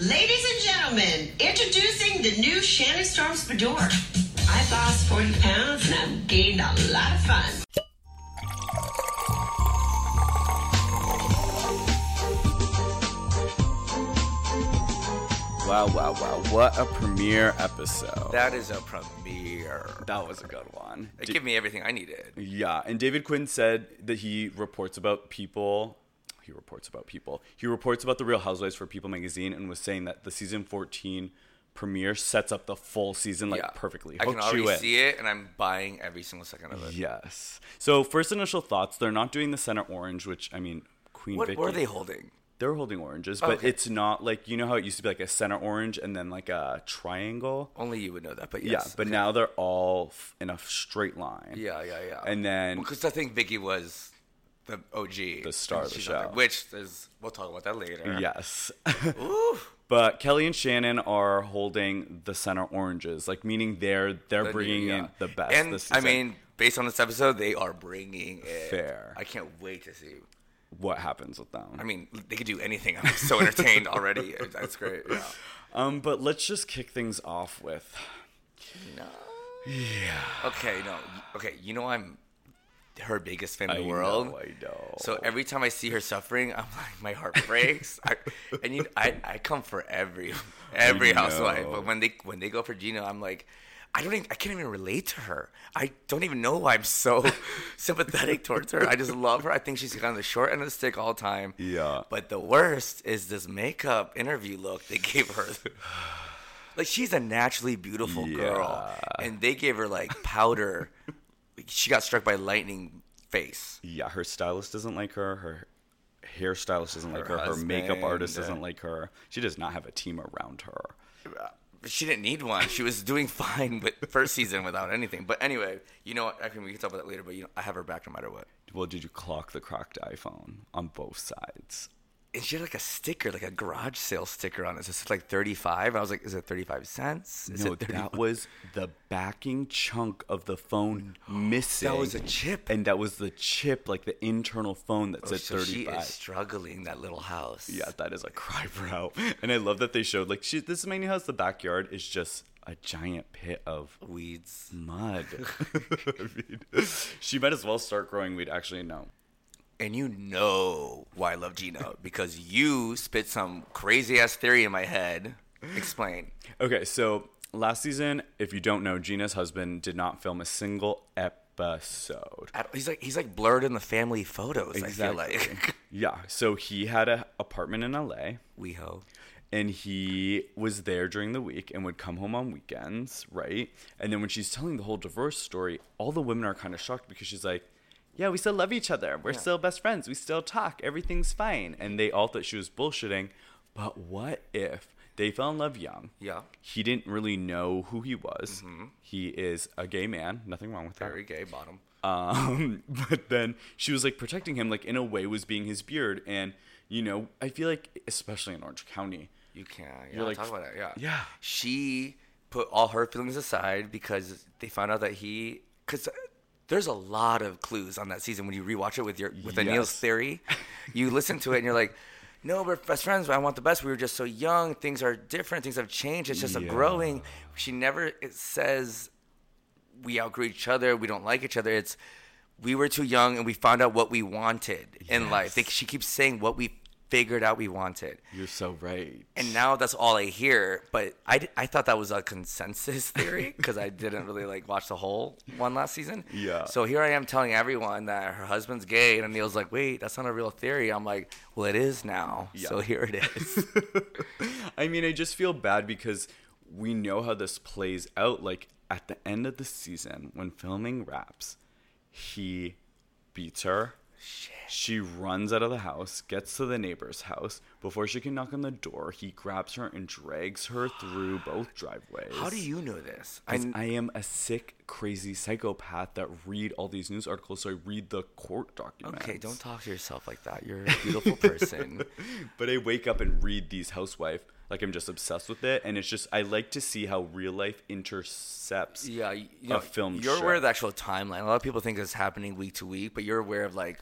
Ladies and gentlemen, introducing the new Shannon Storms Beador. I've lost 40 pounds and I've gained a lot of fun. Wow, wow, wow. What a premiere episode. That is a premiere. That was a good one. It Da- gave me everything I needed. yeah, and David Quinn said that he reports about people. He reports about people. He reports about the Real Housewives for People magazine and was saying that the season 14 premiere sets up the full season like yeah, perfectly. I can already see it, and I'm buying every single second of it. Yes. So first initial thoughts, they're not doing the center orange, which I mean, Queen What Vicki. were they holding? They're holding oranges, but Okay. it's not like you know how it used to be like a center orange and then like a triangle. Only you would know that, but Yeah, but okay. now they're all in a straight line. Yeah, yeah, yeah. And then because I think Vicki was the OG, The star of the not there, show. which is we'll talk about that later. yes. Ooh, but Kelly and Shannon are holding the center oranges, like meaning they're they're the- bringing yeah. in the best. And I mean, based on this episode, they are bringing it. Fair. I can't wait to see. what happens with them? I mean, they could do anything. I'm so entertained already. That's great. Yeah. um, but let's just kick things off with No. Yeah. Okay. No. Okay. You know I'm her biggest fan in the world. know, I know. So every time I see her suffering, I'm like, my heart breaks. I, and you, I, I come for every, every housewife. But when they, when they go for Gina, I'm like, I don't even, I can't even relate to her. I don't even know why I'm so sympathetic towards her. I just love her. I think she's on the short end of the stick all the time. Yeah. But the worst is this makeup interview look they gave her. like she's a naturally beautiful girl, and they gave her like powder. She got struck by lightning face. yeah, her stylist doesn't like her. Her hairstylist doesn't like her. Her Her makeup artist doesn't like her. She does not have a team around her. Uh, she didn't need one. She was doing fine with first season without anything. But anyway, you know what? I can we can talk about that later. But you know, I have her back no matter what. Well, did you clock the cracked iPhone on both sides? And she had like a sticker, like a garage sale sticker on it. So it's like thirty five. I was like, is it thirty five cents? Is no, that was the backing chunk of the phone missing. That was a chip. and that was the chip, like the internal phone that Oh, said so she thirty-five. is struggling that little house. Yeah, that is a cry for help. And I love that they showed like she. This is my new house. The backyard is just a giant pit of weeds. mud. I mean, she might as well start growing weed. Actually, no. And you know why I love Gina because you spit some crazy ass theory in my head. Explain. Okay, so last season, if you don't know, Gina's husband did not film a single episode. Don't- He's like he's like blurred in the family photos. I feel like Yeah, so he had an apartment in LA. WeHo. and he was there during the week and would come home on weekends, right? And then when she's telling the whole divorce story, all the women are kind of shocked because she's like, "Yeah, we still love each other. We're still best friends. We still talk. Everything's fine." And they all thought she was bullshitting. But what if they fell in love young? Yeah. He didn't really know who he was. He is a gay man. Nothing wrong with that. Very gay bottom. Um, but then she was like protecting him, like in a way was being his beard. And, you know, I feel like, especially in Orange County, You can. Yeah, You're like, talk about that. Yeah. yeah. She put all her feelings aside because they found out that he. Because there's a lot of clues on that season when you rewatch it with your with Anil's Yes. theory. You listen to it and you're like, no, we're best friends. But I want the best. We were just so young. Things are different. Things have changed. It's just a growing. She never it says we outgrew each other. We don't like each other. It's we were too young and we found out what we wanted in life. They, she keeps saying what we figured out we wanted. You're so right. And now that's all I hear. But I, d- I thought that was a consensus theory because I didn't really like watch the whole one last season. Yeah. So here I am telling everyone that her husband's gay, and Neil's like, "Wait, that's not a real theory." I'm like, "Well, it is now." So here it is. I mean, I just feel bad because we know how this plays out. Like at the end of the season, when filming wraps, he beats her. She runs out of the house, gets to the neighbor's house. Before she can knock on the door, he grabs her and drags her through both driveways. How do you know this? I, I am a sick, crazy psychopath that read all these news articles, so I read the court documents. okay, don't talk to yourself like that. You're a beautiful person. But I wake up and read these housewife like I'm just obsessed with it, and it's just I like to see how real life intercepts. Yeah, you a know, film You're aware of the actual timeline. A lot of people think it's happening week to week, but you're aware of like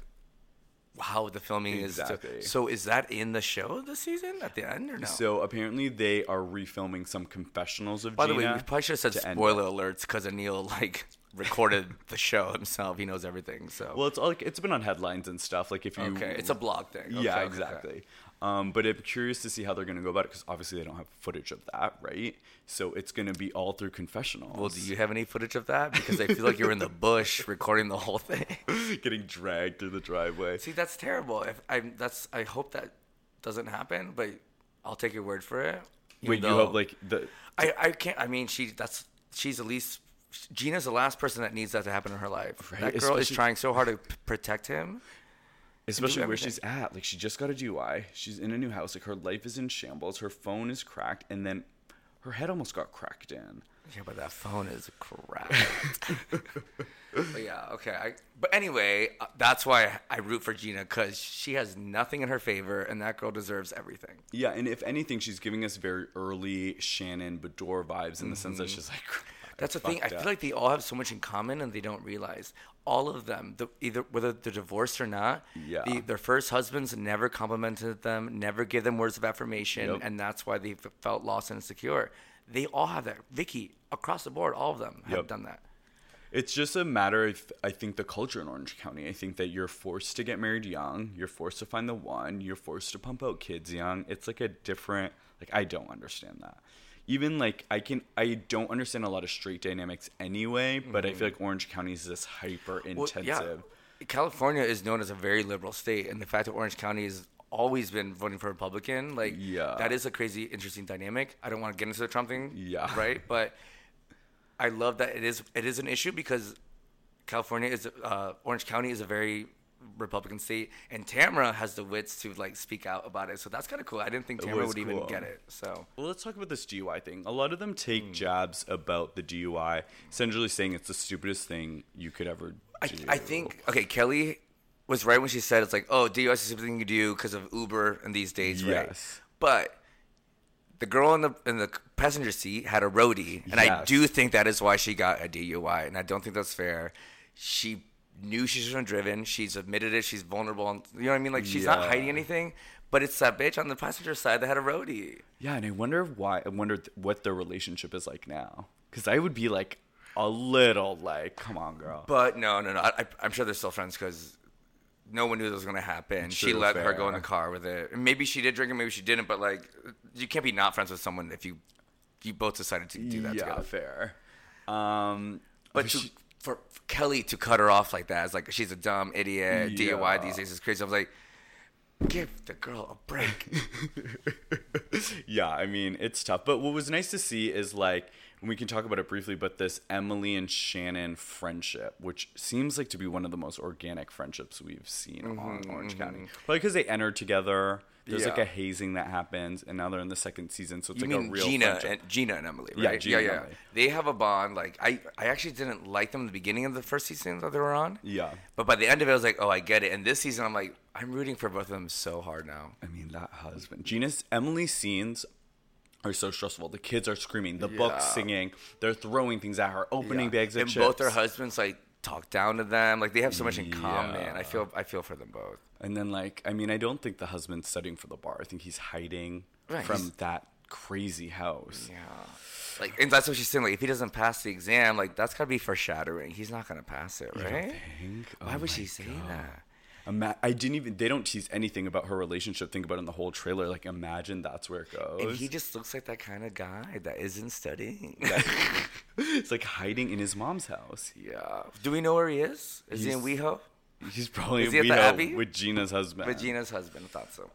how the filming is. Exactly. So is that in the show this season at the end or no? So apparently they are refilming some confessionals of By the way, we probably should have said to spoiler alerts because Anil like recorded the show himself. He knows everything. So Well, it's all like it's been on headlines and stuff. Like if you okay, it's a blog thing. Okay, yeah, okay, exactly. Um, but I'm curious to see how they're going to go about it because obviously they don't have footage of that, right? So it's going to be all through confessionals. Well, do you have any footage of that? Because I feel like you're in the bush recording the whole thing. getting dragged through the driveway? See, that's terrible. If I that's I hope that doesn't happen, but I'll take your word for it. Wait, you hope like the I, I can't. I mean, she that's she's the least Gina's the last person that needs that to happen in her life. Right, That girl is trying so hard to p- protect him. Especially where she's at. Like she just got a DUI. She's in a new house. Like her life is in shambles. Her phone is cracked, and then her head almost got cracked in. Yeah, but that phone is crap. but yeah, okay. I, but anyway, uh, that's why I root for Gina because she has nothing in her favor, and that girl deserves everything. Yeah, and if anything, she's giving us very early Shannon Beador vibes in the sense that she's like. That's the thing. I feel up. like they all have so much in common, and they don't realize all of them. The, either whether they're divorced or not, Yeah. the, their first husbands never complimented them, never gave them words of affirmation, Yep. and that's why they f- felt lost and insecure. They all have that. Vicki, across the board, all of them have Yep. done that. It's just a matter of, I think, the culture in Orange County. I think that you're forced to get married young. You're forced to find the one. You're forced to pump out kids young. It's like a different, like, I don't understand that. Even like, I can, I don't understand a lot of straight dynamics anyway, but I feel like Orange County is this hyper Mm-hmm. Well, intensive. yeah, California is known as a very liberal state, and the fact that Orange County has always been voting for Republican, like, Yeah. that is a crazy, interesting dynamic. I don't want to get into the Trump thing, Yeah. right? But I love that it is it is an issue because California is uh, Orange County is a very Republican state, and Tamara has the wits to like speak out about it. So that's kind of cool. I didn't think It Tamara was would even get it. So Well, let's talk about this DUI thing. A lot of them take hmm. jabs about the DUI, essentially saying it's the stupidest thing you could ever I, do. I think okay, Kelly was right when she said it's like, oh, DUI is something you do because of Uber in these days, right? Yes. But the girl in the in the passenger seat had a roadie, and I do think that is why she got a DUI, and I don't think that's fair. She knew she shouldn't have driven. She's admitted it. She's vulnerable. And, you know what I mean? Like she's not hiding anything. But it's that bitch on the passenger side that had a roadie. Yeah, and I wonder why. I wonder what their relationship is like now. Because I would be like a little like, come on, girl. But no, no, no. I, I'm sure they're still friends because no one knew this was going to happen. she let her go in the car with it. Maybe she did drink it, maybe she didn't. But like, you can't be not friends with someone if you you both decided to do that yeah, together. fair. Um, But to, she- for, for Kelly to cut her off like that, it's like she's a dumb idiot. DUI Yeah. these days is crazy. I was like, give the girl a break. yeah, I mean, it's tough. But what was nice to see is like, and we can talk about it briefly, but this Emily and Shannon friendship, which seems like to be one of the most organic friendships we've seen on Orange County. Probably because they entered together. There's like Mm-hmm, a hazing that happens, and now they're in the second season, so it's You like mean a real Gina friendship. and Gina and Emily, Yeah, right? Gina yeah, yeah. They have a bond. Like I, I actually didn't like them in the beginning of the first season that they were on. Yeah. But by the end of it, I was like, oh, I get it. And this season, I'm like, I'm rooting for both of them so hard now. I mean, that husband. Gina's Emily's scenes are so stressful. The kids are screaming, the book's singing, they're throwing things at her, opening Yeah. bags of and chips. both their husbands like talk down to them. Like they have so much in common. Yeah. I feel, I feel for them both. And then, like, I mean, I don't think the husband's studying for the bar. I think he's hiding Right, from that crazy house. Yeah. Like, and that's what she's saying. Like, if he doesn't pass the exam, like that's gotta be foreshadowing. He's not gonna pass it, right? think? Why Oh would she my say God. that? I didn't even. They don't tease anything about her relationship. Think about it in the whole trailer. Like, imagine that's where it goes. And he just looks like that kind of guy that isn't studying. it's like hiding in his mom's house. yeah. Do we know where he is? Is he in WeHo? He's probably Is in he WeHo with Gina's husband. With Gina's husband. I thought so.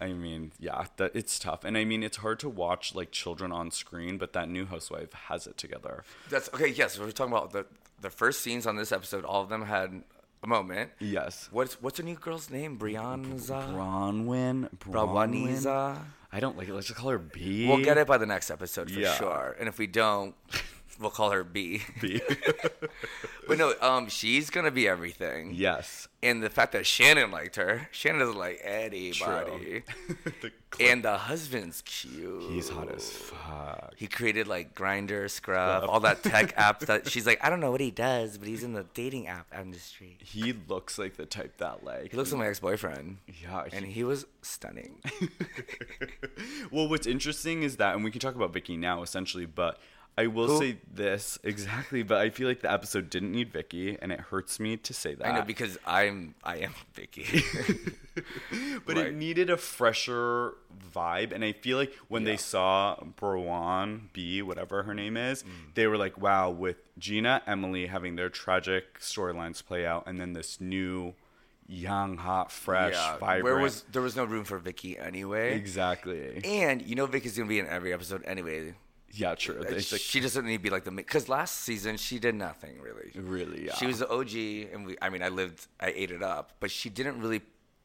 I mean, yeah, that it's tough, and I mean, it's hard to watch like children on screen, but that new housewife has it together. That's okay. Yes, we're talking about the the first scenes on this episode. All of them had moment. Yes, What's what's the new girl's name? Brianza. Bronwyn, Bronwyn. Brawaniza. I don't like it. Let's just call her B. We'll get it by the next episode for Yeah. sure. And if we don't, we'll call her B. B. but no, um, she's gonna be everything. yes. And the fact that Shannon liked her, Shannon doesn't like anybody. The and the husband's cute. he's hot as fuck. He created like Grindr, Scruff, Scruff. all that tech apps that she's like, I don't know what he does, but he's in the dating app industry. He looks like the type that like He looks like my ex-boyfriend, yeah. and he- he was stunning. well, what's interesting is that, and we can talk about Vicky now, essentially, but I will Who? say this exactly. But I feel like the episode didn't need Vicki, and it hurts me to say that. I know because I'm I am Vicki. but it needed a fresher vibe, and I feel like when they saw Brawan B, whatever her name is, Mm. they were like, "Wow!" With Gina, Emily having their tragic storylines play out, and then this new, young, hot, fresh, vibrant. Where was there was no room for Vicki anyway. exactly? And you know Vicki's gonna be in every episode anyway. Yeah, true. Uh, like, she doesn't need to be like the because last season she did nothing really. really, yeah. She was the OG, and we. I mean, I lived, I ate it up, but she didn't really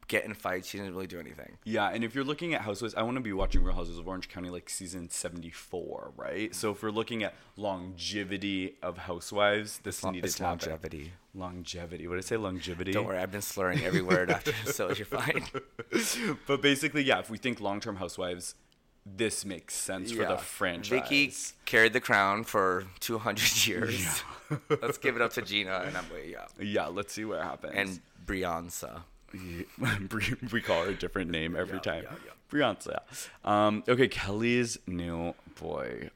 get in fights. She didn't really do anything. Yeah, and if you're looking at Housewives, I want to be watching Real Housewives of Orange County like season 74, right? So if we're looking at longevity of Housewives, this Long- needed to happen. longevity. Longevity. What did I say? Longevity. Don't worry, I've been slurring every word after, so you're fine. but basically, yeah, if we think long-term Housewives, this makes sense for the franchise. Vicki carried the crown for 200 years. Let's give it up to Gina and Emily, yeah, Yeah, let's see what happens. and Brianza. we call her a different name every Yeah, time. yeah, yeah. Beyonce. Um, okay, Kelly's new boyfriend.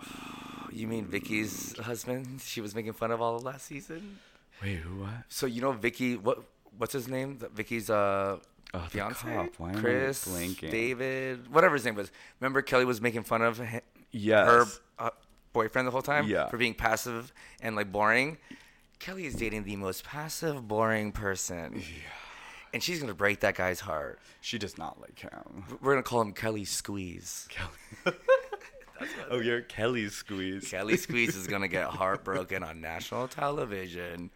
You mean Vicki's husband? She was making fun of all of last season. Wait, who? What? So you know Vicki? What? What's his name? Vicki's uh, Oh, the fiance, cop. Why am I Chris, blanking? David, whatever his name was. Remember Kelly was making fun of hi- Yes. her uh, boyfriend the whole time Yeah. for being passive and like boring. Kelly is dating the most passive, boring person. And she's gonna break that guy's heart. She does not like him. We're gonna call him Kelly Squeeze. Kelly. oh, you're Kelly's squeeze. Kelly Squeeze is gonna get heartbroken on national television,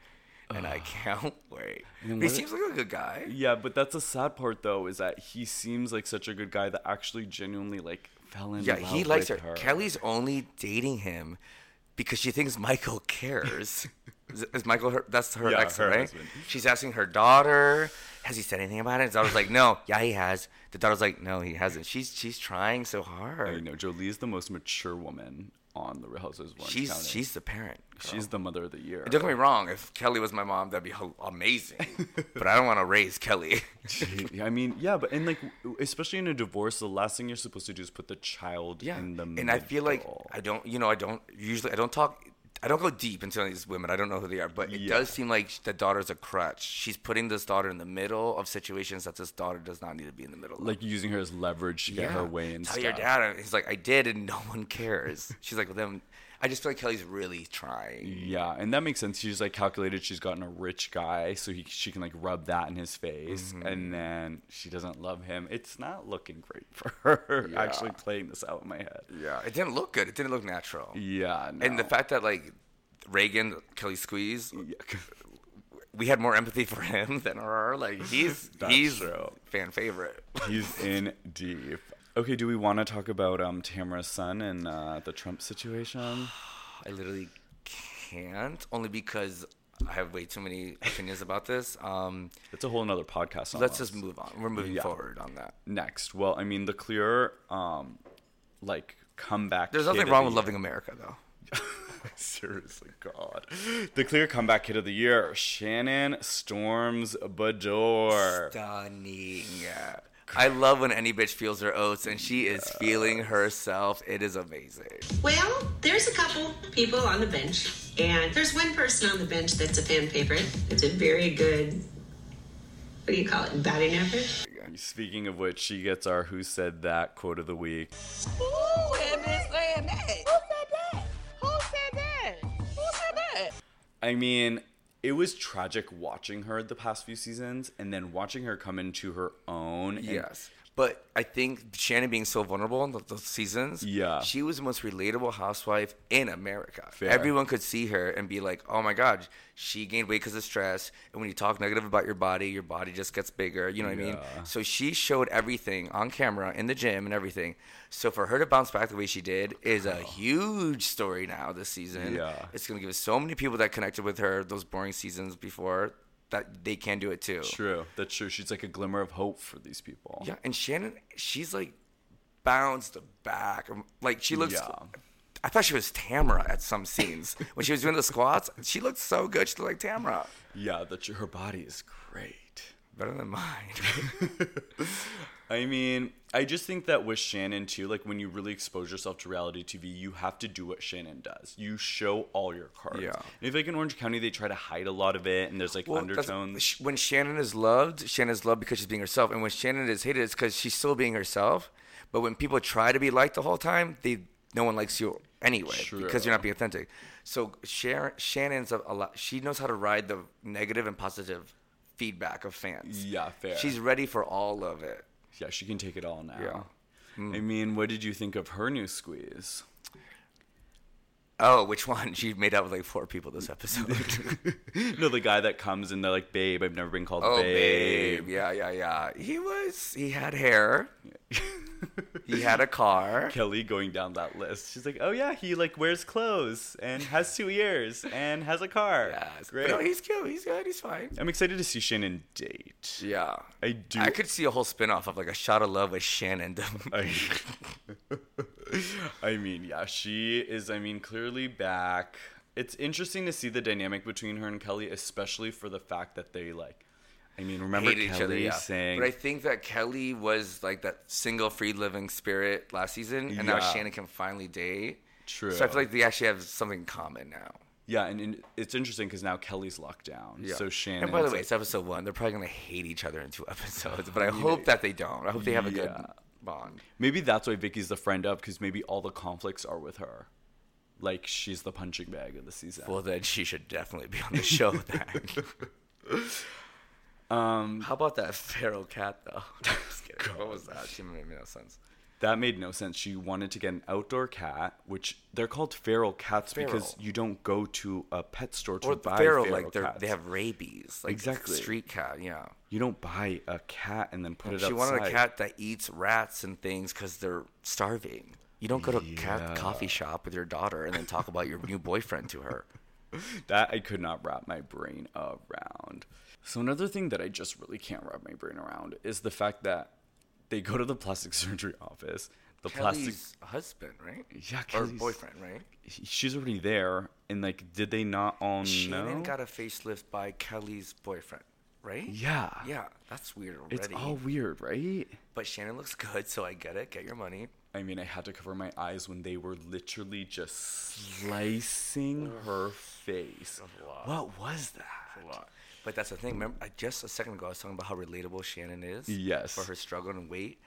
and I can't wait. He seems like a good guy. Yeah, but that's the sad part though, is that he seems like such a good guy that actually genuinely like fell in Yeah, love he likes her. with her. Kelly's only dating him because she thinks Michael cares. is, is Michael her? That's her Yeah, ex, her right? husband. She's asking her daughter, "Has he said anything about it?" His daughter's like, "No." Yeah, he has. The daughter's like, "No, he hasn't." She's she's trying so hard. I know Jolie is the most mature woman on the Real Housewives of Orange She's County. she's the parent. girl. she's the mother of the year. Don't get me wrong. If Kelly was my mom, that'd be ho- amazing. but I don't want to raise Kelly. She- I mean, yeah, but in like, especially in a divorce, the last thing you're supposed to do is put the child in the middle. and I feel like. I don't, you know, I don't usually, I don't talk, I don't go deep into of these women. I don't know who they are, but it Yeah. does seem like the daughter's a crutch. She's putting this daughter in the middle of situations that this daughter does not need to be in the middle. of. like using her as leverage to get her way and Tell stuff. your dad. He's like, I did, and no one cares. She's like, well, then I just feel like Kelly's really trying. Yeah, and that makes sense. She's like calculated. She's gotten a rich guy, so he, she can like rub that in his face, Mm-hmm. and then she doesn't love him. It's not looking great for her. Yeah. Actually, playing this out in my head. Yeah, it didn't look good. It didn't look natural. Yeah, And the fact that like Reagan, Kelly Squeeze, Yeah. we had more empathy for him than her. Like he's he's true. fan favorite. he's in deep. Okay, do we want to talk about um Tamara's son and uh, the Trump situation? I literally can't, only because I have way too many opinions about this. Um, It's a whole another podcast. let's just move on. We're moving Yeah. forward on that. next. Well, I mean, the clear um like comeback. There's nothing wrong with loving America, though. Seriously, God. The clear comeback kid of the year, Shannon Storms Beador. Stunning. I love when any bitch feels her oats, and she is feeling herself. It is amazing. Well, there's a couple people on the bench, and there's one person on the bench that's a fan favorite. It's a very good, what do you call it, batting average? Speaking of which, she gets our Who Said That quote of the week. Who had been saying that? Who said that? Who said that? Who said that? I mean, it was tragic watching her the past few seasons and then watching her come into her own. Yes. But I think Shannon being so vulnerable in th- those seasons, Yeah. she was the most relatable housewife in America. Fair. Everyone could see her and be like, "Oh my God, she gained weight because of stress." And when you talk negative about your body, your body just gets bigger. You know what I mean? So she showed everything on camera in the gym and everything. So for her to bounce back the way she did is a huge story now this season. Yeah. It's gonna give us so many people that connected with her those boring seasons before that they can do it too. True. That's true. She's like a glimmer of hope for these people. Yeah, and Shannon, she's like bounced back. Like she looks. Yeah. I thought she was Tamara at some scenes when she was doing the squats. She looked so good. She looked like Tamara. Yeah, that her body is great. Better than mine. I mean, I just think that with Shannon too, like when you really expose yourself to reality TV, you have to do what Shannon does. You show all your cards. Yeah. And I feel like in Orange County, they try to hide a lot of it, and there's like Well, undertones. When Shannon is loved, Shannon is loved because she's being herself, and when Shannon is hated, it's because she's still being herself. But when people try to be liked the whole time, they no one likes you anyway because you're not being authentic. So Sharon, Shannon's a, a lot. She knows how to ride the negative and positive feedback of fans. Yeah, fair. She's ready for all of it. Yeah, she can take it all now. Yeah. I hmm. mean, what did you think of her new squeeze? Oh, which one? She made out with like four people this episode. no, the guy that comes and they're like, "Babe, I've never been called oh, babe." babe. Yeah, yeah, yeah. He was. He had hair. he had a car. Kelly going down that list. She's like, "Oh yeah, he like wears clothes and has two ears and has a car." Yeah, it's great. No, he's cute. He's good. He's fine. I'm excited to see Shannon date. Yeah. I do. I could see a whole spin-off of like a shot of love with Shannon. I, I mean, yeah, she is. I mean, clearly back. It's interesting to see the dynamic between her and Kelly, especially for the fact that they like. I mean, remember hated Kelly each other, yeah. saying, But I think that Kelly was like that single free living spirit last season, and now Yeah. Shannon can finally date. True. So I feel like they actually have something in common now. "Yeah," and, and it's interesting because now Kelly's locked down. Yeah. So Shannon. And by the way, it's episode one. They're probably gonna hate each other in two episodes, but I hope that they don't. I hope they have a good Yeah. bond. maybe that's why Vicki's the friend up because maybe all the conflicts are with her. Like she's the punching bag of the season. Well, then she should definitely be on the show. Then. um, how about that feral cat though? Just kidding. What was that? She made no sense. That made no sense. She wanted to get an outdoor cat, which they're called feral cats because you don't go to a pet store to Or buy feral, feral like they're, cats. they have rabies, like Exactly. street cat. Yeah. You don't buy a cat and then put it She wanted a cat that eats rats and things because they're starving. You don't go to a cat coffee shop with your daughter and then talk about your new boyfriend to her. That I could not wrap my brain around. So another thing that I just really can't wrap my brain around is the fact that they go to the plastic surgery office. The plastic Kelly's husband, right? Yeah, or boyfriend, right? she's already there and like did they not all Shannon know? got a facelift by Kelly's boyfriend, right? yeah. Yeah, that's weird already. It's all weird, right? But Shannon looks good, so I get it. Get your money. I mean, I had to cover my eyes when they were literally just slicing her face. What was that? But that's the thing. Remember, I, just a second ago, I was talking about how relatable Shannon is. Yes. For her struggle and weight.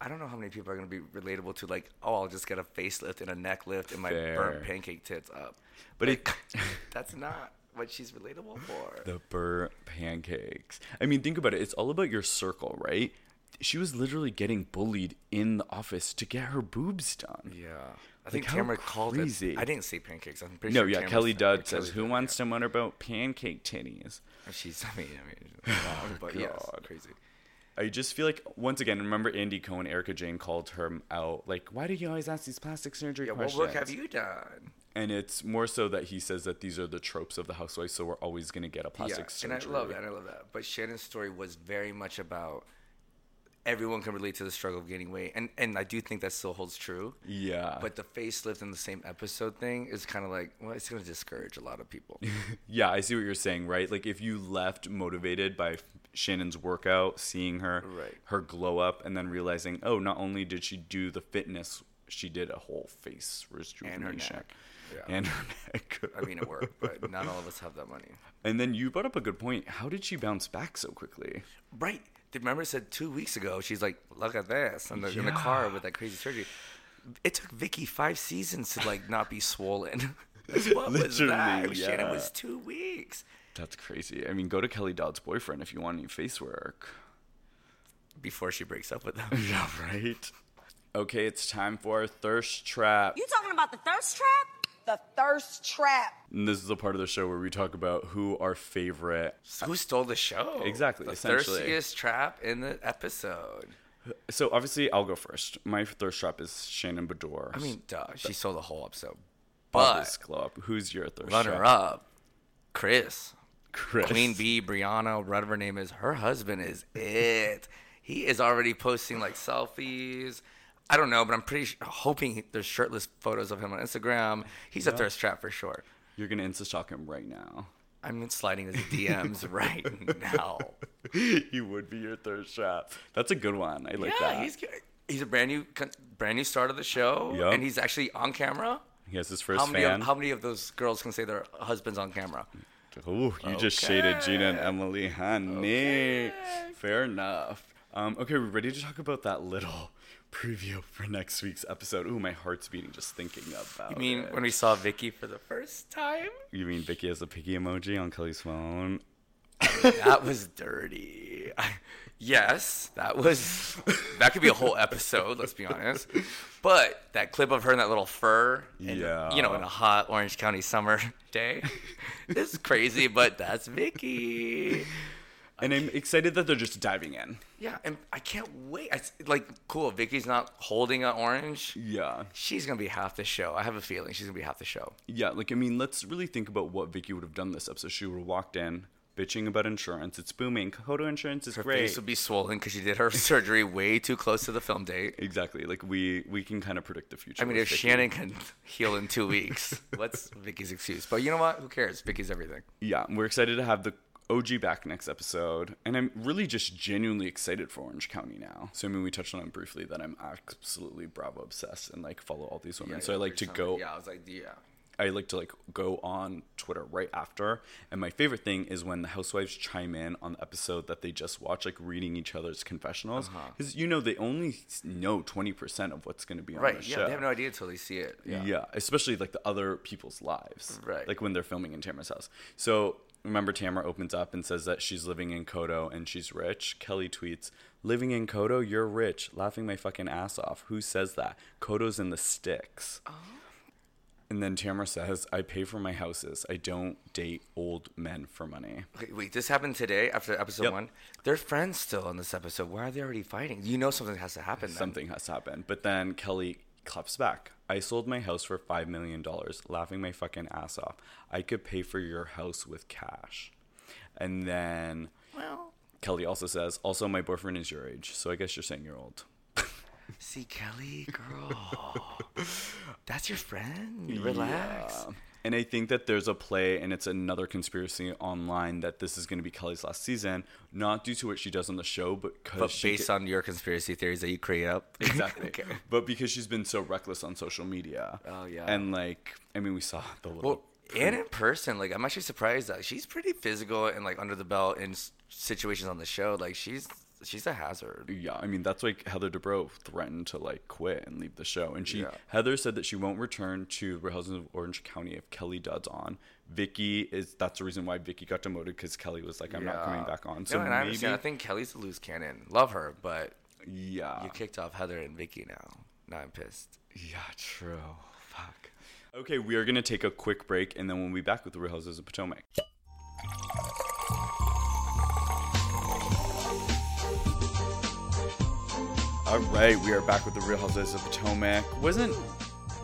I don't know how many people are going to be relatable to like, oh, I'll just get a facelift and a neck lift and my Fair. burnt pancake tits up. But it, That's not what she's relatable for. the burnt pancakes. I mean, think about it. It's all about your circle, right? She was literally getting bullied in the office to get her boobs done. yeah. I think how Tamara called it. I didn't say pancakes. I'm pretty No, sure. yeah, Tamara Kelly Dodd says, "Who wants yeah. to learn about pancake titties?" She's. I mean, I mean, wrong, oh, but yes, God. crazy. I just feel like once again, remember Andy Cohen, Erika Jayne called her out. Like, why do you always ask these plastic surgery Yeah, what work have you done? And it's more so that he says that these are the tropes of the housewife, so we're always going to get a plastic yeah, surgery. and I love that. I love that. But Shannon's story was very much about everyone can relate to the struggle of gaining weight, and and I do think that still holds true. Yeah, But the facelift in the same episode thing is kind of like, well, it's going to discourage a lot of people. yeah, I see what you're saying, right? Like if you left motivated by Shannon's workout, seeing her, Right. her glow up, and then realizing, oh, not only did she do the fitness, she did a whole face rejuvenation. neck. Yeah. And her neck. I mean, it worked, but not all of us have that money. and then you brought up a good point. How did she bounce back so quickly? Right. Remember, said two weeks ago, she's like, look at this, in the, in the car with that crazy surgery. It took Vicki five seasons to like not be swollen. what was Literally, that? Shannon yeah. was two weeks. That's crazy. I mean, go to Kelly Dodd's boyfriend if you want any face work. before she breaks up with them. Yeah, right. Okay, it's time for our thirst trap. You talking about the thirst trap? The thirst trap. And this is the part of the show where we talk about who our favorite. Who stole the show? Exactly, The essentially. thirstiest trap in the episode. So obviously, I'll go first. My thirst trap is Shannon Beador. I mean, duh, she stole the whole episode. But glow up. Who's your thirst runner trap? up, Chris. Chris. Queen Bee, Brianna, whatever her name is, her husband is it. He is already posting like selfies. I don't know, but I'm pretty sh- hoping there's shirtless photos of him on Instagram. He's a thirst trap for sure. You're gonna insta stalk him right now. I'm sliding his DMs right now. he would be your thirst trap. That's a good one. I like yeah, that. he's. He's a brand new, brand new star of the show, Yup. and he's actually on camera. He has his first How many, fan. of, how many of those girls can say their husband's on camera? Ooh, you just shaded Gina and Emily, honey. Fair enough. Um, okay, we're ready to talk about that little preview for next week's episode. Ooh, my heart's beating just thinking about it. I mean, it. when we saw Vicki for the first time, You mean Vicki has a piggy emoji on Kelly's phone? that was dirty. Yes, that was that could be a whole episode. Let's be honest. But that clip of her in that little fur, and, Yeah. you know, in a hot Orange County summer day, This is crazy. But that's Vicki. And I'm excited that they're just diving in. Yeah, and I can't wait. I, like, cool. Vicki's not holding an orange. Yeah. She's gonna be half the show. I have a feeling she's gonna be half the show. Yeah, like I mean, let's really think about what Vicki would have done this episode. She would have walked in bitching about insurance. It's booming. Coto insurance is Her great. face would be swollen because she did her surgery way too close to the film date. exactly. Like we we can kind of predict the future. I mean, if Vicki. Shannon can heal in two weeks, what's Vicki's excuse? But you know what? Who cares? Vicki's everything. yeah, we're excited to have the OG back next episode, and I'm really just genuinely excited for Orange County now. So I mean, we touched on it briefly that I'm absolutely Bravo obsessed and like follow all these women. so I like to go. Yeah, I was like, yeah. I like to like go on Twitter right after. And my favorite thing is when the housewives chime in on the episode that they just watched, like reading each other's confessionals, Uh-huh. because you know they only know twenty percent of what's going to be on Right. the Yeah. show. They have no idea until they see it. Yeah. Yeah. especially like the other people's lives. Right. Like when they're filming in Tamara's house. So remember, Tamara opens up and says that she's living in Coto and she's rich. Kelly tweets, Living in Coto, you're rich. Laughing my fucking ass off. Who says that? Coto's in the sticks. Oh. And then Tamara says, I pay for my houses. I don't date old men for money. Wait, wait, this happened today after episode Yep. one. They're friends still in this episode. Why are they already fighting? You know something has to happen. Then. Something has to happen. But then Kelly claps back. I sold my house for $5 million, laughing my fucking ass off. I could pay for your house with cash. And then Well, Kelly also says, also, my boyfriend is your age. So I guess you're saying you're old. see, Kelly, girl, that's your friend. Relax. Yeah. And I think that there's a play, and it's another conspiracy online that this is going to be Kelly's last season, not due to what she does on the show, but because But based on your conspiracy theories that you create up. exactly, okay. but because she's been so reckless on social media. Oh, yeah. and like I mean, we saw the little. Well, and in person, like I'm actually surprised that she's pretty physical and like under the belt in situations on the show. Like she's she's a hazard. Yeah, I mean that's like Heather Dubrow threatened to like quit and leave the show, and she Yeah. Heather said that she won't return to Real Housewives of Orange County if Kelly Dodd's on. Vicki is that's the reason why Vicki got demoted because Kelly was like, I'm not coming back on. No, So and I maybe. I think Kelly's a loose cannon. Love her, but yeah, you kicked off Heather and Vicki now. Now I'm pissed. yeah, true. Fuck. Okay, we are gonna take a quick break, and then we'll be back with the Real Housewives of Potomac. All right, we are back with the Real Housewives of Potomac. Wasn't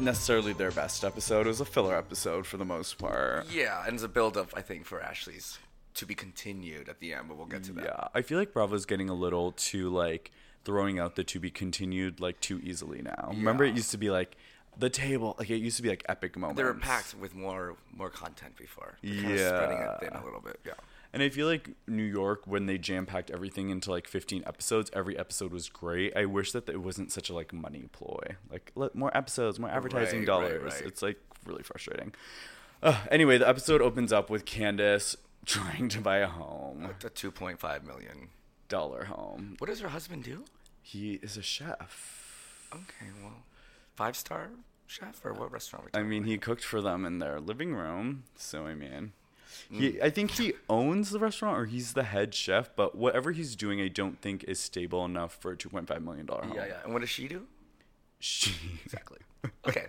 necessarily their best episode. It was a filler episode for the most part. Yeah, and it's a build up, I think, for Ashley's to be continued at the end, but we'll get to that. Yeah, I feel like Bravo's getting a little too like throwing out the to be continued like too easily now. Remember, it used to be like the table, like it used to be like epic moments. They were packed with more more content before. They're kind of spreading it thin Yeah. a little bit. Yeah. And I feel like New York, when they jam packed everything into like 15 episodes, every episode was great. I wish that it wasn't such a like money ploy. Like let, more episodes, more advertising Right, dollars. right, right. It's like really frustrating. Uh, anyway, the episode opens up with Candace trying to buy a home, a 2.5 million dollar home. What does her husband do? He is a chef. Okay, well, five star chef or what restaurant? we I mean, he cooked for them in their living room. So I mean, He, I think he owns the restaurant or he's the head chef, but whatever he's doing, I don't think is stable enough for a two point five million dollar home. Yeah, yeah. And what does she do? She, Exactly. Okay.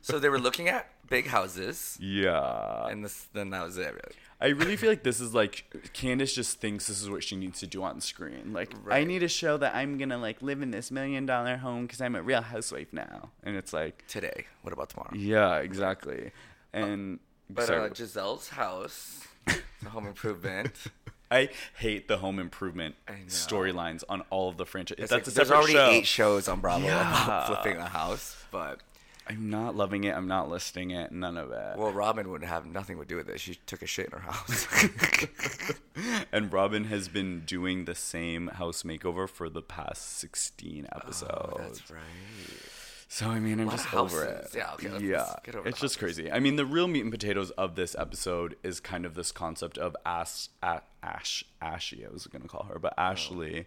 so they were looking at big houses, yeah. and this, then that was it. Really. I really feel like this is like Candace just thinks this is what she needs to do on screen. Like, I need to show that I'm gonna like live in this million dollar home because I'm a real housewife now. And it's like, Today. What about tomorrow? yeah, exactly. And But sorry, uh, Gizelle's house, the home improvement. I hate the home improvement storylines on all of the franchises. That's like, a there's separate already show. eight shows on Bravo Yeah. about flipping a house, but I'm not loving it. I'm not listing it. None of it. well, Robyn would have nothing to do with it. She took a shit in her house. and Robyn has been doing the same house makeover for the past 16 episodes. Oh, That's right. So I mean, I'm just over it. Yeah, okay, yeah. it's just crazy. I mean, the real meat and potatoes of this episode is kind of this concept of Ash, Ash, Ashy. I was gonna call her, Oh. but Ashley.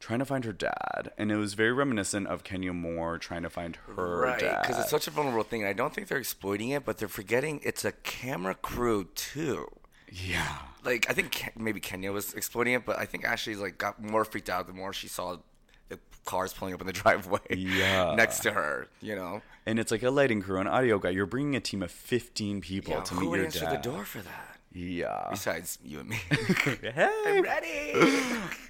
Trying to find her dad, and it was very reminiscent of Kenya Moore trying to find her right, dad. because it's such a vulnerable thing. I don't think they're exploiting it, but they're forgetting it's a camera crew too. yeah, Like I think maybe Kenya was exploiting it, but I think Ashley like got more freaked out the more she saw cars pulling up in the driveway Yeah. next to her. You know, and it's like a lighting crew, an audio guy. You're bringing a team of 15 people yeah, to who meet would your answer dad. the door for that? Yeah. Besides you and me. hey, I'm Ready?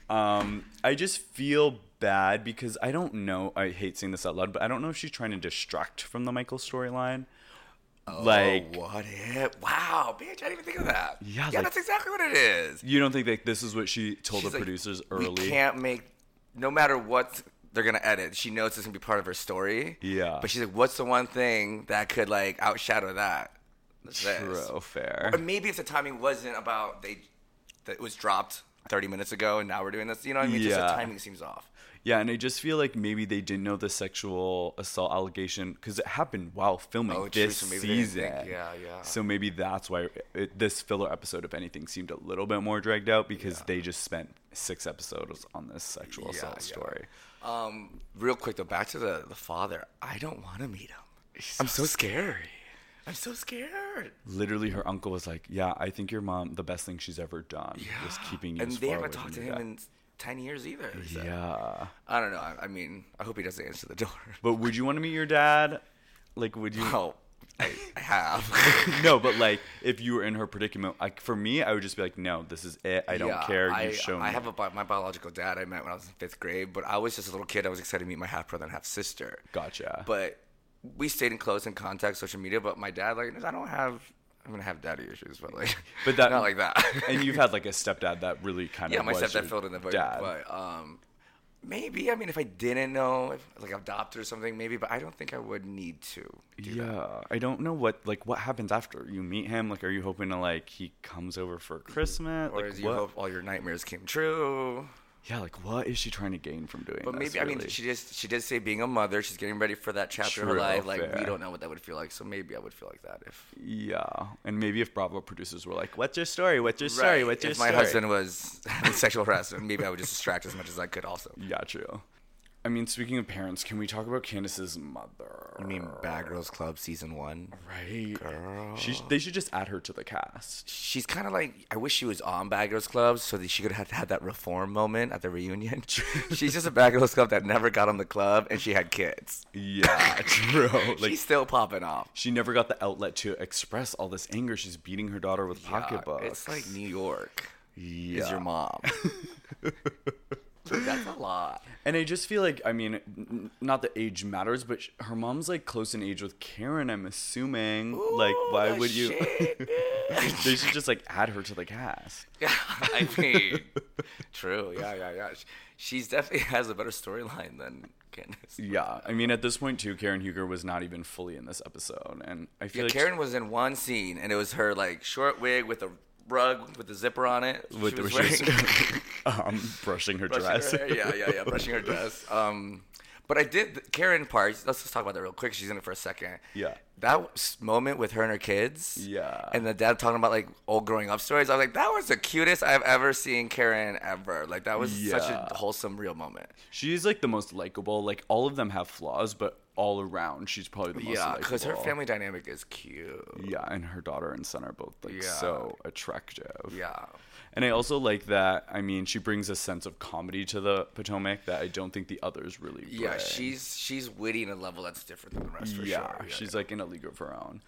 Um, I just feel bad because I don't know. I hate saying this out loud, but I don't know if she's trying to distract from the Michael storyline. like, oh, what if? Wow, bitch! I didn't even think of that. Yeah, yeah, like- that's exactly what it is. you don't think that this is what she told the like, producers We early? can't make, no matter what they're gonna edit. She knows it's gonna be part of her story. Yeah. But she's like, what's the one thing that could like outshadow that? This. True, fair. Or maybe if the timing wasn't about they, that it was dropped 30 minutes ago and now we're doing this. You know what I mean? Just the timing seems off. Yeah, and I just feel like maybe they didn't know the sexual assault allegation because it happened while filming Oh, true, this so season. yeah, yeah. So maybe that's why it, this filler episode, if anything, seemed a little bit more dragged out because they just spent six episodes on this sexual Yeah, assault yeah. story. Um, real quick though, back to the the father. I don't want to meet him. I'm so scary. I'm so scared. Literally, her uncle was like, "Yeah, I think your mom, the best thing she's ever done was keeping you." And they haven't talked to him dad." in ten years either. so- Yeah, I don't know. I, I mean, I hope he doesn't answer the door. but would you want to meet your dad? Like, would you? Oh, I, I have. no, but like, if you were in her predicament, like for me, I would just be like, "No, this is it. I don't Yeah, care. You I, show me." I have a bi- my biological dad I met when I was in fifth grade, but I was just a little kid. I was excited to meet my half brother and half sister. Gotcha. But we stayed in close in contact, social media. But my dad, like, I don't have. I'm gonna have daddy issues, but like, But that- not like that. and you've had like a stepdad that really kind of yeah, my stepdad filled in the void. dad. But um, maybe I mean, if I didn't know, if like adopted or something, maybe. But I don't think I would need to. Do that. yeah, I don't know what like what happens after you meet him. Like, are you hoping to like he comes over for Christmas? Or like, is you what? hope all your nightmares came true? Yeah, like what is she trying to gain from doing? But this, maybe I mean she just she did say being a mother, she's getting ready for that chapter of her life. Like we don't know what that would feel like, so maybe I would feel like that if Yeah, and maybe if Bravo producers were like, "What's your story? What's your story? Right, What's your if my story?" husband was having sexual harassment, maybe I would just distract as much as I could. Also, Yeah, true. I mean, speaking of parents, can we talk about Candace's mother? I mean, Bad Girls Club season one. right? Girl. She, they should just add her to the cast. She's kind of like I wish she was on Bad Girls Club so that she could have had that reform moment at the reunion. She's just a Bad Girls Club that never got on the club, and she had kids. Yeah, true. Like She's still popping off. she never got the outlet to express all this anger. She's beating her daughter with Yeah, pocketbooks. it's like New York yeah. is your mom. That's a lot. And I just feel like, I mean, n- not that age matters, but sh- her mom's like close in age with Karen. I'm assuming. like, why would you? they should just like add her to the cast. Yeah, I mean, true. Yeah, yeah, yeah. Sh- She's definitely has a better storyline than Candace. Yeah, I mean, at this point too, Karen Huger was not even fully in this episode, and I feel Yeah, like Karen was in one scene, and it was her like short wig with a rug with the zipper on it. with She was wearing- um, brushing her brushing dress. her hair. Yeah, yeah, yeah, brushing her dress. Um, but I did Karen part. Let's just talk about that real quick. She's in it for a second. Yeah. That moment with her and her kids. Yeah. And the dad talking about like old growing up stories. I was like, that was the cutest I've ever seen Karen ever. Like that was such a wholesome, real moment. She's like the most likable. Like all of them have flaws, but all around, she's probably the most Yeah, because her likable. family dynamic is cute. Yeah, and her daughter and son are both like Yeah. so attractive. Yeah. And I also like that. I mean, she brings a sense of comedy to the Potomac that I don't think the others really. Yeah, she's she's witty in a level that's different than the rest for yeah, sure. she's like in a league of her own.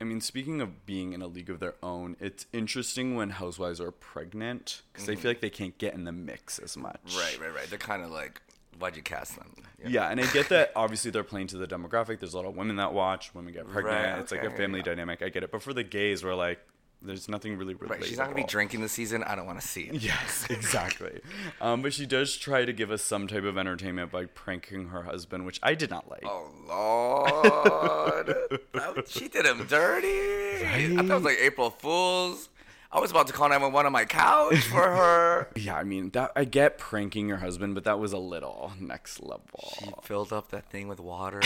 I mean, speaking of being in a league of their own, it's interesting when housewives are pregnant because they feel like they can't get in the mix as much. Mm-hmm. right, right, right. They're kind of like, why'd you cast them? Know? Yeah, and I get that obviously they're playing to the demographic. There's a lot of women that watch, women get pregnant. Right, it's like a family yeah. dynamic. I get it. But for the gays, we're like, there's nothing really relatable. Right, she's not gonna be drinking this season. I don't want to see it. Yes, exactly. um, but she does try to give us some type of entertainment by pranking her husband, which I did not like. Oh Lord, she did him dirty. I thought it was like April Fools. I was about to call 911 on my couch for her. Yeah, I mean that I get pranking your husband, but that was a little next level. She filled up that thing with water,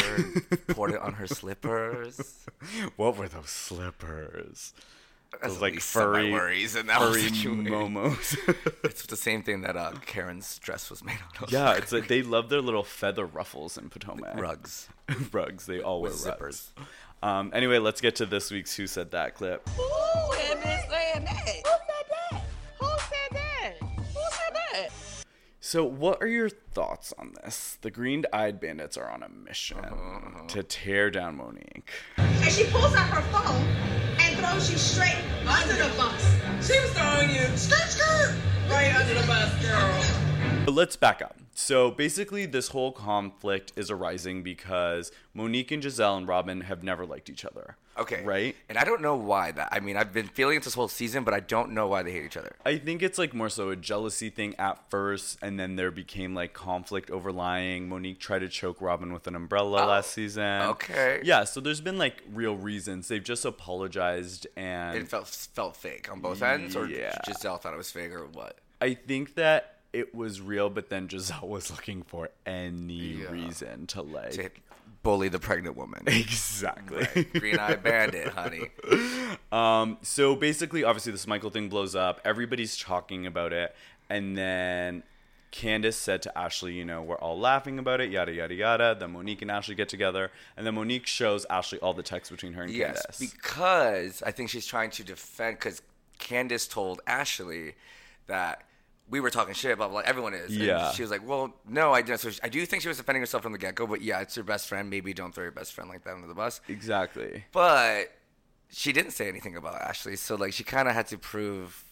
poured it on her slippers. What were those slippers? That's Those like least some furry, worries in that whole furry situation. momos. It's the same thing that uh, Karen's dress was made out of. yeah, it's like they love their little feather ruffles in Potomac. rugs. rugs. They all wear With rugs. Um, anyway, let's get to this week's Who Said That clip. Who had that? Who said that? Who said that? Who said that? So, what are your thoughts on this? The Green Eyed Bandits are on a mission Uh-huh, to tear down Monique. and she pulls out her phone and throws you straight under the bus. She was throwing you skirt skirt right under the bus, girl. But let's back up. So basically, this whole conflict is arising because Monique and Gizelle and Robyn have never liked each other. Okay. Right? And I don't know why that. I mean, I've been feeling it this whole season, but I don't know why they hate each other. I think it's like more so a jealousy thing at first, and then there became like conflict overlying. Monique tried to choke Robyn with an umbrella Oh, last season. okay. Yeah, so there's been like real reasons. They've just apologized, and It felt felt fake on both ends, or Yeah. Gizelle thought it was fake, or what? I think that it was real, but then Gizelle was looking for any Yeah. reason to like. To bully the pregnant woman. Exactly. Green Eye Bandit, honey. Um, so basically, obviously, this Michael thing blows up. Everybody's talking about it, and then Candace said to Ashley, "You know, we're all laughing about it, yada yada yada." Then Monique and Ashley get together, and then Monique shows Ashley all the texts between her and Yes, Candace. because I think she's trying to defend. Because Candace told Ashley that we were talking shit about like everyone is. And Yeah. she was like, "Well, no, I didn't." So I do think she was defending herself from the get go. But yeah, it's your best friend. Maybe don't throw your best friend like that under the bus. exactly. But she didn't say anything about Ashley, so like she kind of had to prove.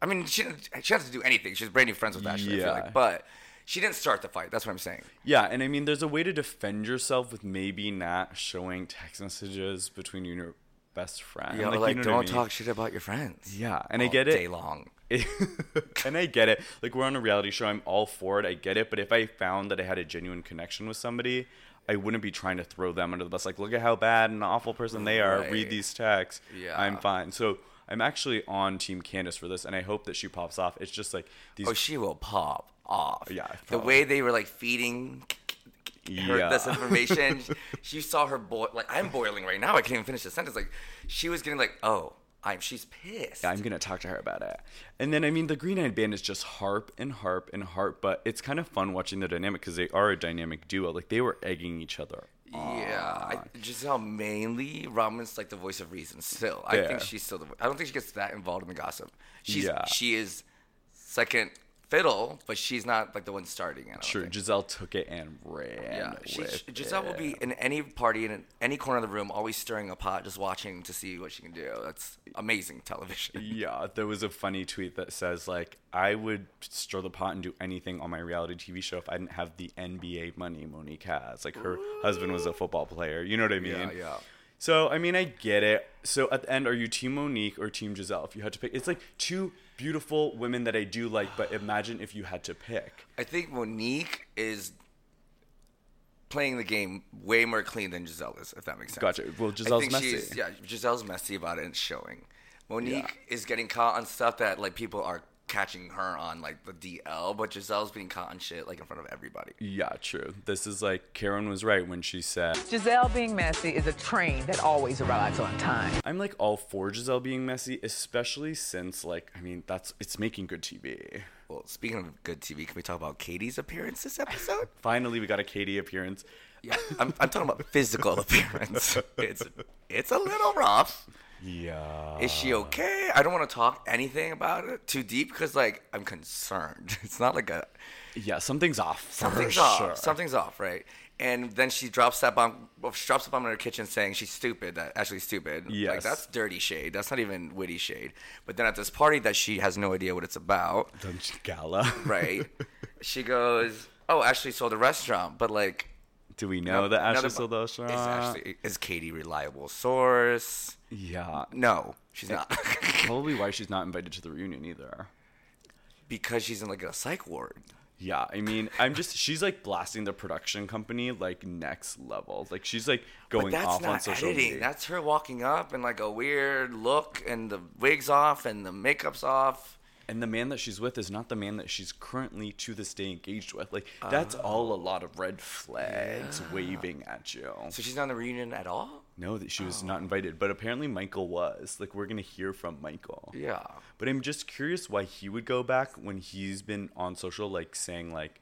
I mean, she didn't. She had to do anything. She was brand new friends with Ashley. I feel Yeah. like, but she didn't start the fight. That's what I'm saying. Yeah, and I mean, there's a way to defend yourself with maybe not showing text messages between you and your best friend. Yeah, like, you know don't mean? talk shit about your friends. Yeah, and I get it. Day long. and I get it. Like we're on a reality show, I'm all for it. I get it. But if I found that I had a genuine connection with somebody, I wouldn't be trying to throw them under the bus. Like, look at how bad and awful person they are. Right. Read these texts. Yeah. I'm fine. So I'm actually on Team Candace for this, and I hope that she pops off. It's just like these. Oh, she will pop off. Yeah, The way they were like feeding her Yeah. this information, she saw her boil. Like I'm boiling right now. I can't even finish the sentence. Like she was getting like, oh, I'm. She's pissed. I'm gonna talk to her about it. And then I mean, the Green Eyed Bandits just harp and harp and harp, but it's kind of fun watching the dynamic because they are a dynamic duo. Like they were egging each other. Yeah, I, Gizelle mainly. Robyn's like the voice of reason. Still, I Yeah. think she's still the. I don't think she gets that involved in the gossip. She's Yeah. she is second fiddle, but she's not like the one starting it. Sure, think. Gizelle took it and ran. Yeah, she, Gizelle will be in any party in any corner of the room, always stirring a pot, just watching to see what she can do. That's amazing television. Yeah, there was a funny tweet that says like I would stir the pot and do anything on my reality TV show if I didn't have the NBA money Monique has. Like her husband was a football player. You know what I mean? Yeah, yeah. So I mean I get it. So at the end, are you team Monique or team Gizelle? If you had to pick, it's like two beautiful women that I do like, but imagine if you had to pick. I think Monique is playing the game way more clean than Gizelle is, if that makes sense. Gotcha. Well, Gizelle's messy. Yeah, Gizelle's messy about it and showing. Monique is getting caught on stuff that like people are catching her on, like the DL, but Gizelle's being caught on shit like in front of everybody. Yeah, true. This is like Karen was right when she said Gizelle being messy is a train that always arrives on time. I'm like all for Gizelle being messy, especially since like I mean that's it's making good TV. Well, speaking of good TV, can we talk about Katie's appearance this episode? Finally, we got a Katie appearance. Yeah, I'm, I'm talking about physical appearance. It's it's a little rough. Yeah. Is she okay? I don't want to talk anything about it too deep because like I'm concerned. It's not like a Yeah, something's off. something's off. sure. Something's off, right? And then she drops that bomb. Well, she drops a bomb in her kitchen saying she's stupid. That Ashley's stupid. Like that's dirty shade. That's not even witty shade. But then at this party that she has no idea what it's about, Dungeon Gala. right? she goes, "Oh, Ashley sold a restaurant," but like. Do we know that Ashley sold the restaurant? Is Ashley is Katie reliable source? Yeah. No, she's not. Probably why she's not invited to the reunion either. because she's in like a psych ward. Yeah, I mean, I'm just she's like blasting the production company like next level. Like she's like going off on social editing. media. That's her walking up and like a weird look, and the wig's off, and the makeup's off. and the man that she's with is not the man that she's currently to this day engaged with. Like that's all oh. a lot of red flags waving at you. So she's not in the reunion at all. No, that she was not oh. invited, but apparently Michael was. Like we're gonna hear from Michael. Yeah. But I'm just curious why he would go back when he's been on social, like saying like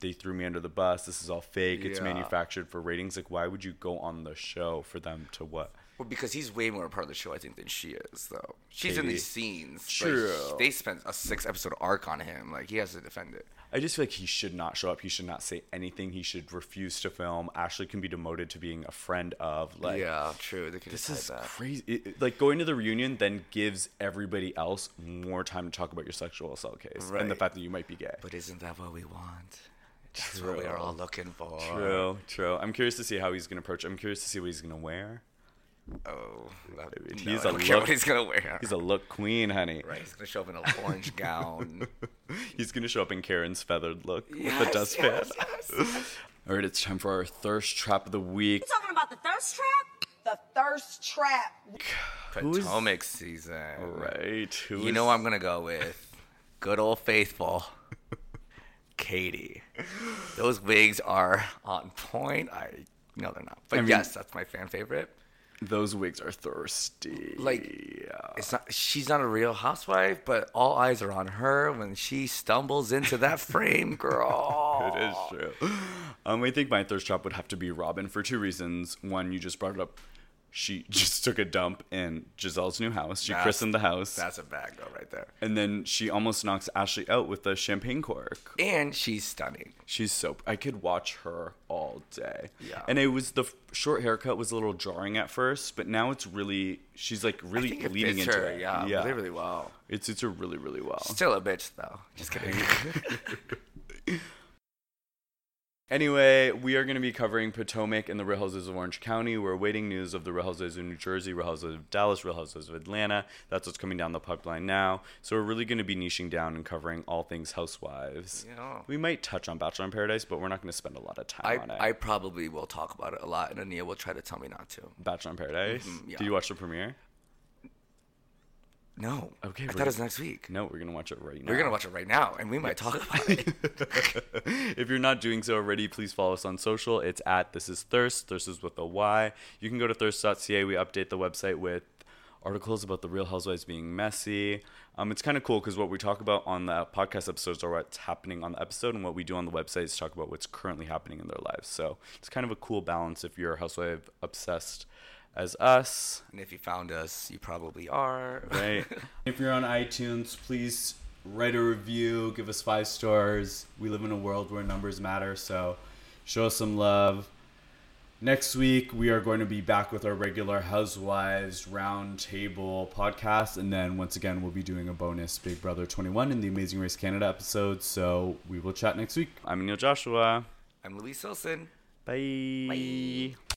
they threw me under the bus. This is all fake. It's manufactured for ratings. Like, why would you go on the show for them to what? Well, because he's way more a part of the show, I think, than she is, though. She's in these scenes. Like, True. they spent a six episode arc on him. Like, he has to defend it. I just feel like he should not show up. He should not say anything. He should refuse to film. Ashley can be demoted to being a friend of. Like, yeah, true. They This is that. crazy. It- like going to the reunion then gives everybody else more time to talk about your sexual assault case and the fact that you might be gay. But isn't that what we want? That's what we are all looking for. True, true. I'm curious to see how he's gonna approach. it. I'm curious to see what he's gonna wear. Oh, that, I mean, no, he's I a look- what he's gonna wear. He's a look queen, honey. right. He's gonna show up in an orange gown. He's gonna show up in Karen's feathered look with the dustpan. yes, yes. All right, it's time for our thirst trap of the week. You talking about the thirst trap? The thirst trap. Who is- Potomac season. All right, who You know I'm gonna go with good old faithful Katie. Those wigs are on point. I no, they're not. But I mean- yes, that's my fan favorite. Those wigs are thirsty. Like. It's not. She's not a real housewife, but all eyes are on her when she stumbles into that frame, girl. It is true. Um, I think my thirst trap would have to be Robyn for two reasons. One, you just brought it up. She just took a dump in Gizelle's new house. She That's- christened the house. That's a bag though, right there. and then she almost knocks Ashley out with the champagne cork. And she's stunning. She's so. I could watch her all day. Yeah. And it was the short haircut was a little jarring at first, but now it's really. She's like really it leaning into her. it. Yeah, yeah. really, really well. It's it's a really really well. Still a bitch though. Just kidding. Anyway, we are going to be covering Potomac and the Real Housewives of Orange County. We're awaiting news of the Real Housewives of New Jersey, Real Housewives of Dallas, Real Housewives of Atlanta. That's what's coming down the pipeline now. So we're really going to be niching down and covering all things housewives. Yeah. We might touch on Bachelor in Paradise, but we're not going to spend a lot of time I, on it. I probably will talk about it a lot, and Ania will try to tell me not to. Bachelor in Paradise. Mm-hmm, yeah. Did you watch the premiere? No. Okay, I thought it was next week. No, we're going to watch it right now. We're gonna watch it right now, and we might talk about it. if you're not doing so already, please follow us on social. It's at This Is Thirst. Thirst is with a Y. You can go to thirst.ca. We update the website with articles about the Real Housewives being messy. Um, it's kind of cool because what we talk about on the podcast episodes are what's happening on the episode, and what we do on the website is talk about what's currently happening in their lives. So it's kind of a cool balance if you're a housewife obsessed as us. and if you found us, you probably are. right? if you're on iTunes, please write a review, give us five stars. We live in a world where numbers matter, so show us some love. Next week, we are going to be back with our regular Housewives Roundtable podcast, and then once again, we'll be doing a bonus Big Brother 21 in the Amazing Race Canada episode. So we will chat next week. I'm Neil Joshua. I'm Louise Silson. Bye. Bye.